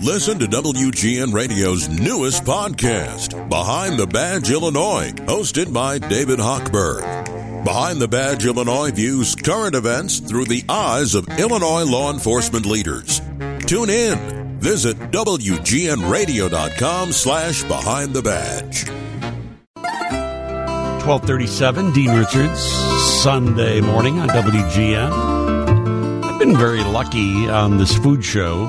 Listen to WGN Radio's newest podcast, Behind the Badge Illinois, hosted by David Hochberg. Behind the Badge Illinois views current events through the eyes of Illinois law enforcement leaders. Tune in. Visit WGNRadio.com slash Behind the Badge. 1237, Dean Richards, Sunday morning on WGN. I've been very lucky on this food show.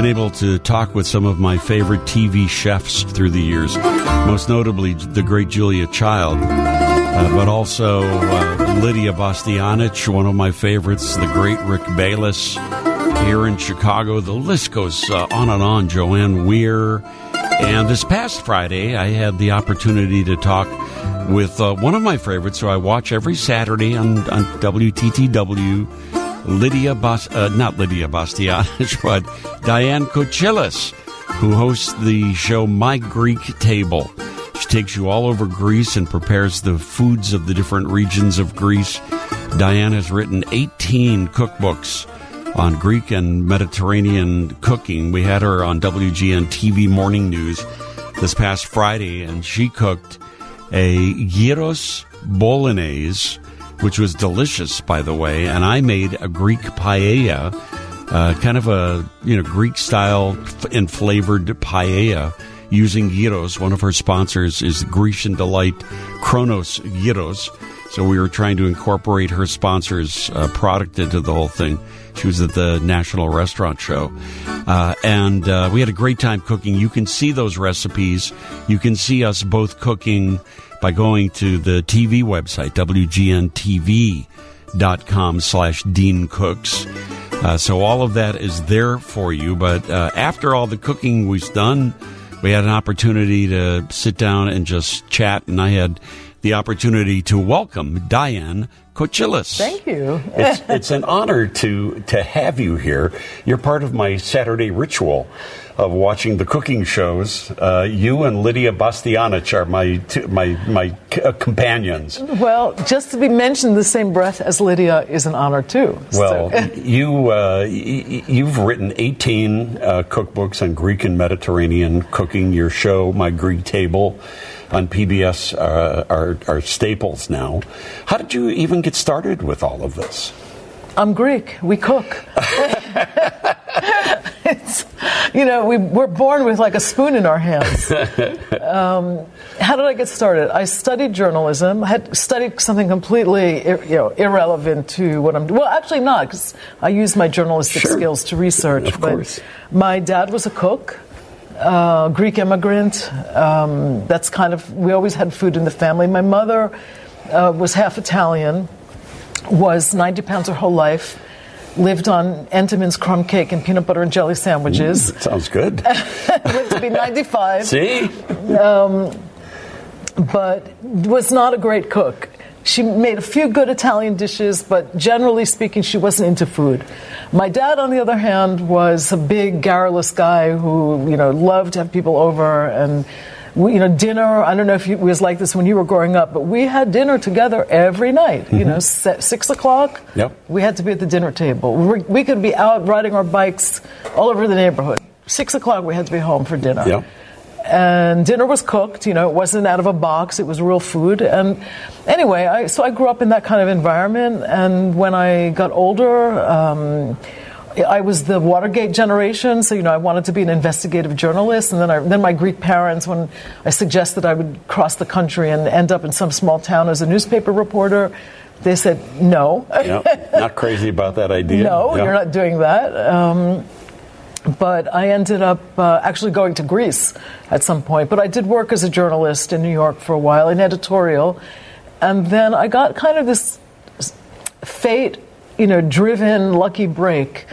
Been able to talk with some of my favorite TV chefs through the years, most notably the great Julia Child, uh, but also uh, Lydia Bastianich, one of my favorites, the great Rick Bayless here in Chicago. The list goes uh, on and on. Joanne Weir. And this past Friday, I had the opportunity to talk with uh, one of my favorites, who I watch every Saturday on, on WTTW, Lydia Bas- uh, not Lydia Bastianich, but Diane Kochilas, who hosts the show My Greek Table. She takes you all over Greece and prepares the foods of the different regions of Greece. Diane has written 18 cookbooks on Greek and Mediterranean cooking. We had her on WGN TV Morning News this past Friday, and she cooked a gyros bolognese, which was delicious, by the way. And I made a Greek paella, uh, kind of a you know Greek style and flavored paella using gyros. One of her sponsors is Grecian Delight Kronos Gyros. So we were trying to incorporate her sponsor's uh, product into the whole thing. She was at the National Restaurant Show. Uh, and uh, we had a great time cooking. You can see those recipes. You can see us both cooking by going to the TV website, WGNTV.com slash Dean Cooks. Uh, so all of that is there for you. But uh, after all the cooking was done, we had an opportunity to sit down and just chat. And I had the opportunity to welcome Diane Kochilas. Thank you. it's, it's an honor to to have you here. You're part of my Saturday ritual of watching the cooking shows. Uh, you and Lydia Bastianich are my t- my my c- uh, companions. Well, just to be mentioned in the same breath as Lydia is an honor too. Well, So- you uh, y- you've written 18 uh, cookbooks on Greek and Mediterranean cooking. Your show, My Greek Table, on PBS, uh, are, are staples now. How did you even get started with all of this? I'm Greek. We cook. you know, we, we're born with like a spoon in our hands. Um, how did I get started? I studied journalism. I had studied something completely, you know, irrelevant to what I'm. Doing. Well, actually not, because I used my journalistic Sure. skills to research. Of but course. my dad was a cook. Uh, Greek immigrant. Um, that's kind of we always had food in the family. My mother uh, was half Italian was 90 pounds her whole life, lived on Entenmann's crumb cake and peanut butter and jelly sandwiches, mm, Sounds good. lived to be 95, See? Um, but was not a great cook. She made a few good Italian dishes, but generally speaking, she wasn't into food. My dad, on the other hand, was a big, garrulous guy who, you know, loved to have people over and, we, you know, dinner. I don't know if it was like this when you were growing up, but we had dinner together every night. You know, se- six o'clock. Yep. We had to be at the dinner table. We, we could be out riding our bikes all over the neighborhood. Six o'clock, we had to be home for dinner Yep. and dinner was cooked. You know, it wasn't out of a box; it was real food. And anyway, I, so I grew up in that kind of environment. And when I got older, um, I was the Watergate generation, so you know I wanted to be an investigative journalist. And then, I, then my Greek parents, when I suggested I would cross the country and end up in some small town as a newspaper reporter, they said no. Yep. Not crazy about that idea. No, Yep. you're not doing that. Um, but I ended up uh, actually going to Greece at some point. But I did work as a journalist in New York for a while in editorial. And then I got kind of this fate, you know, driven lucky break.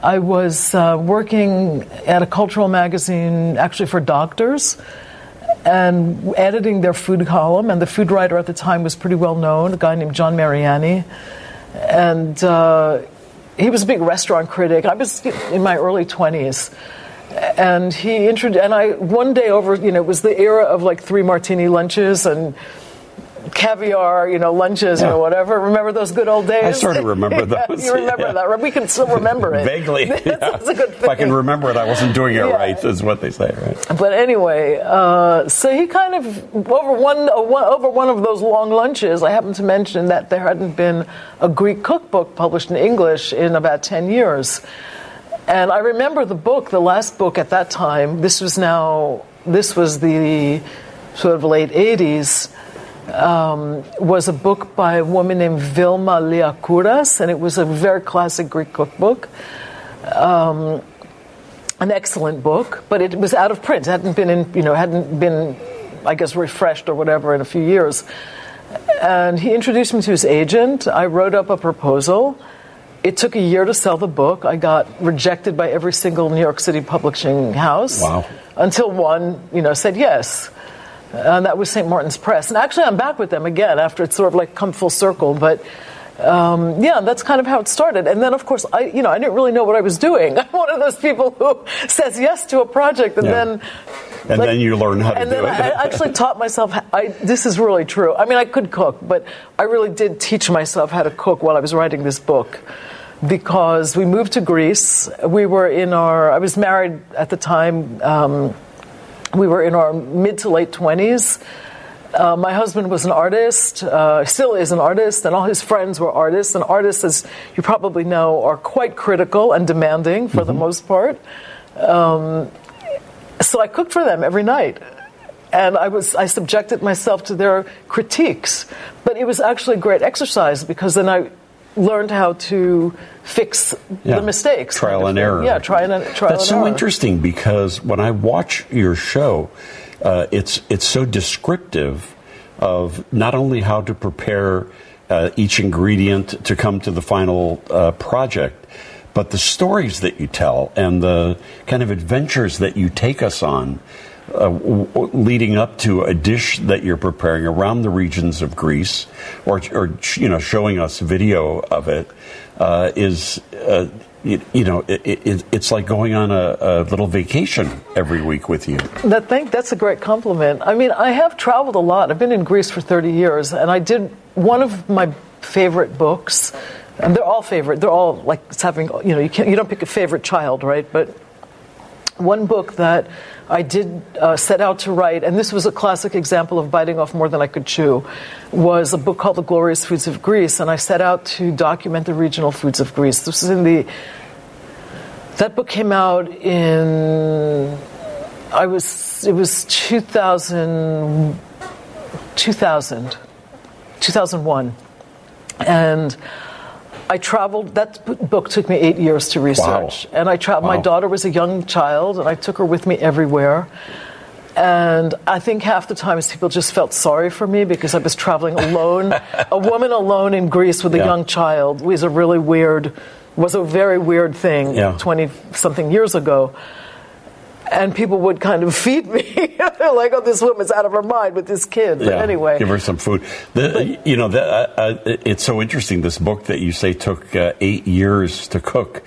I was uh, working at a cultural magazine actually for doctors and editing their food column. And the food writer at the time was pretty well known, a guy named John Mariani. And uh, he was a big restaurant critic. I was in my early 20s. And he introduced, and I, one day over, you know, it was the era of like three martini lunches and caviar, you know, lunches, Yeah. know, whatever. Remember those good old days? I sort of remember those, you remember yeah. that. We can still remember it. Vaguely. that's, yeah. that's a good thing. If I can remember it, I wasn't doing it right, is what they say, right? But anyway, uh, so he kind of over one, uh, one over one of those long lunches. I happened to mention that there hadn't been a Greek cookbook published in English in about ten years, and I remember the book, the last book at that time. This was now this was the sort of late '80s. Um, was a book by a woman named Vilma Liacouras, and it was a very classic Greek cookbook an excellent book, but it was out of print. It hadn't been in, you know, hadn't been, I guess, refreshed or whatever in a few years. And he introduced me to his agent. I wrote up a proposal. It took a year to sell the book. I got rejected by every single New York City publishing house. Wow. Until one, you know, said yes. And that was St. Martin's Press. And actually, I'm back with them again after it's sort of like come full circle. But um, yeah, that's kind of how it started. And then, of course, I, you know, I didn't really know what I was doing. I'm one of those people who says yes to a project and Yeah. then. And then you learn how to and do then it. I actually taught myself. I, this is really true. I mean, I could cook, but I really did teach myself how to cook while I was writing this book, because we moved to Greece. We were in our. I was married at the time. Um, we were in our mid to late twenties. Uh, my husband was an artist, uh, still is an artist, and all his friends were artists. And artists, as you probably know, are quite critical and demanding for the most part. Um, so I cooked for them every night. And I was I subjected myself to their critiques. But it was actually a great exercise because then I learned how to fix Yeah. the mistakes. Trial kind of and thing. error. Yeah, try and trial That's and so error. interesting because when I watch your show, uh, it's it's so descriptive of not only how to prepare uh, each ingredient to come to the final uh, project, but the stories that you tell and the kind of adventures that you take us on. Uh, leading up to a dish that you're preparing around the regions of Greece, or, or you know, showing us video of it, uh, is uh, you, you know, it, it, it's like going on a, a little vacation every week with you. That thing, that's a great compliment. I mean, I have traveled a lot. I've been in Greece for 30 years, and I did one of my favorite books. And they're all favorite. They're all like it's having, you know, you, can't, you don't pick a favorite child, right? But one book that I did uh, set out to write, and this was a classic example of biting off more than I could chew, was a book called The Glorious Foods of Greece. And I set out to document the regional foods of Greece. This was in the, that book came out in, I was, it was 2000, 2000, 2001. And I traveled. That book took me eight years to research, Wow. and I traveled. My daughter was a young child, and I took her with me everywhere. And I think half the times people just felt sorry for me because I was traveling alone. a woman alone in Greece with a Yeah. young child was a really weird, was a very weird thing. Yeah. Twenty something years ago. And people would kind of feed me. They're like, oh, this woman's out of her mind with this kid. But Yeah, anyway. give her some food. The, you know, the, uh, uh, it's so interesting. This book that you say took uh, eight years to cook.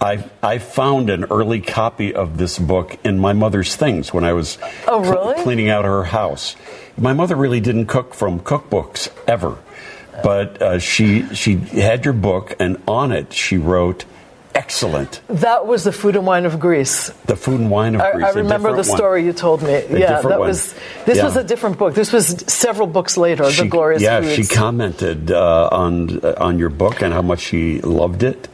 I I found an early copy of this book in my mother's things when I was Oh, cl- cleaning out her house. My mother really didn't cook from cookbooks ever, but uh, she she had your book, and on it she wrote, "Excellent." That was the food and wine of Greece. The food and wine of I, Greece. I remember the one. story you told me. yeah, that one. was. This Yeah. was a different book. This was several books later. the glorious yeah, foods. she commented uh, on uh, on your book and how much she loved it.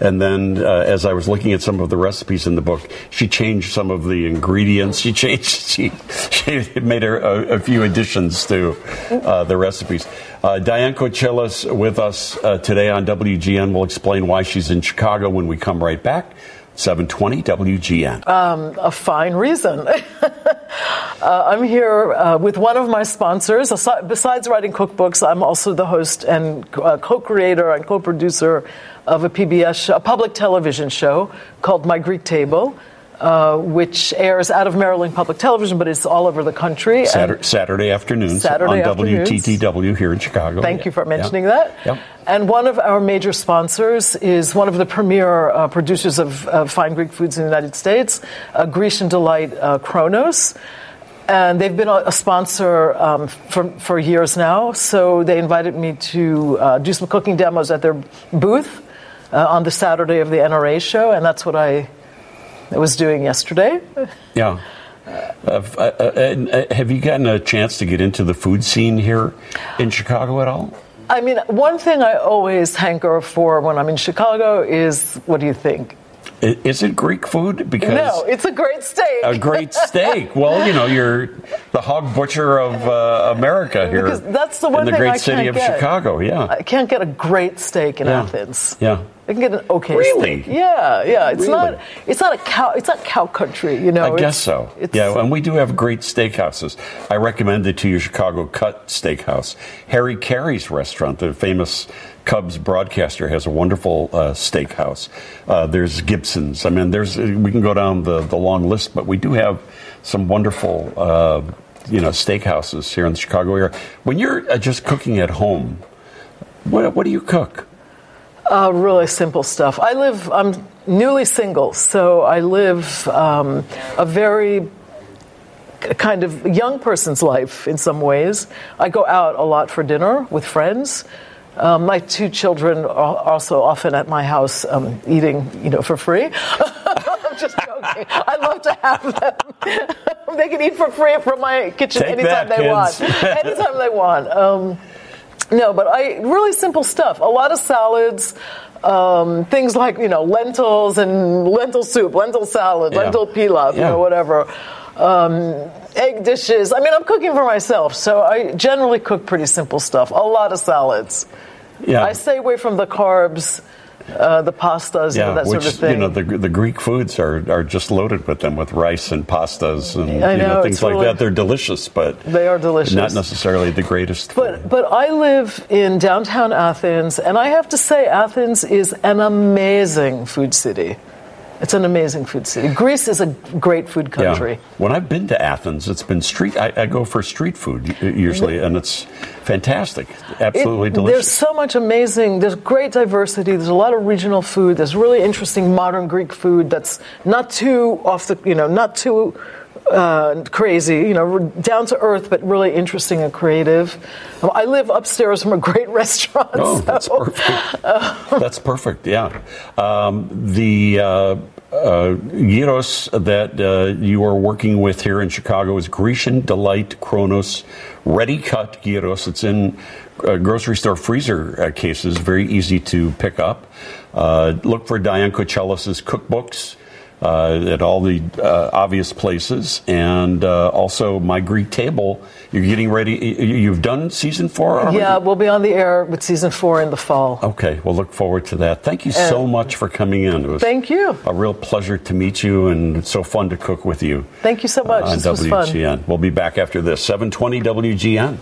And then, uh, as I was looking at some of the recipes in the book, she changed some of the ingredients. She changed. She she made a, a, a few additions to uh, the recipes. Uh, Diane Kochilas with us uh, today on WGN. We'll explain why she's in Chicago when we come right back. 720 WGN. a fine reason. uh, I'm here uh, with one of my sponsors. Besides writing cookbooks, I'm also the host and uh, co-creator and co-producer of a PBS, show, a public television show called My Greek Table. Uh, which airs out of Maryland Public Television, but it's all over the country. Saturday, Saturday afternoons Saturday on afternoons. WTTW here in Chicago. Thank you for mentioning Yeah. that. Yep. And one of our major sponsors is one of the premier uh, producers of uh, fine Greek foods in the United States, uh, Grecian Delight uh, Kronos. And they've been a, sponsor um, for, for years now. So they invited me to uh, do some cooking demos at their booth uh, on the Saturday of the NRA show, and that's what I was doing yesterday. Yeah. Uh, uh, uh, have you gotten a chance to get into the food scene here in Chicago at all? I mean, one thing I always hanker for when I'm in Chicago is what do you think? Is it Greek food? Because no, it's a great steak. A great steak. well, you know, you're the hog butcher of uh, America here. Because that's the one in the thing great I city can't of get. Chicago. Yeah, I can't get a great steak in yeah. Athens. Yeah. I can get an okay really? steak. Yeah, yeah. It's really? not. It's not a cow. It's not cow country. You know. I guess it's, so. It's, yeah, and we do have great steakhouses. I recommend it to you, Chicago Cut Steakhouse. Harry Caray's restaurant, the famous Cubs broadcaster, has a wonderful uh, steakhouse. Uh, there's Gibson's. I mean, there's we can go down the, the long list, but we do have some wonderful. Uh, you know, steakhouses here in the Chicago area. When you're uh, just cooking at home, what, what do you cook? Uh, really simple stuff. I live, I'm newly single, so I live um, a very kind of young person's life in some ways. I go out a lot for dinner with friends. Um, my two children are also often at my house um, eating, you know, for free. I'm just joking. I love to have them. they can eat for free from my kitchen Take anytime that, they kids. want. anytime they want. No, but I really simple stuff. A lot of salads, um, things like you know lentils and lentil soup, lentil salad, Yeah. lentil pilaf, you know whatever. Um, egg dishes. I mean, I'm cooking for myself, so I generally cook pretty simple stuff. A lot of salads. Yeah. I stay away from the carbs, uh, the pastas, you know, that which sort of thing. you know the the Greek foods are, are just loaded with them with rice and pastas and I you know, know, things like really- that. They're delicious, but They are delicious. Not necessarily the greatest. food. But but I live in downtown Athens, and I have to say, Athens is an amazing food city. It's an amazing food city. Greece is a great food country. Yeah. When I've been to Athens, it's been street. I, I go for street food usually, and it's fantastic, absolutely It- There's so much amazing. There's great diversity. There's a lot of regional food. There's really interesting modern Greek food that's not too off the, you know, not too uh, crazy. You know, down to earth, but really interesting and creative. I live upstairs from a great restaurant. Oh, that's so- perfect. that's perfect. Yeah, um, the. Uh, uh, gyros that uh, you are working with here in Chicago is Grecian Delight Kronos Ready Cut Gyros. It's in uh, grocery store freezer uh, cases, very easy to pick up. Uh, look for Diane Kochilas' cookbooks uh, at all the uh, obvious places, and uh, also my Greek table. You're getting ready. You've done season four already. Yeah, we'll be on the air with season four in the fall. Okay, we'll look forward to that. Thank you so much for coming in. It was Thank you. a real pleasure to meet you, and it's so fun to cook with you. Thank you so much. on this was fun. WGN. We'll be back after this. 720 WGN.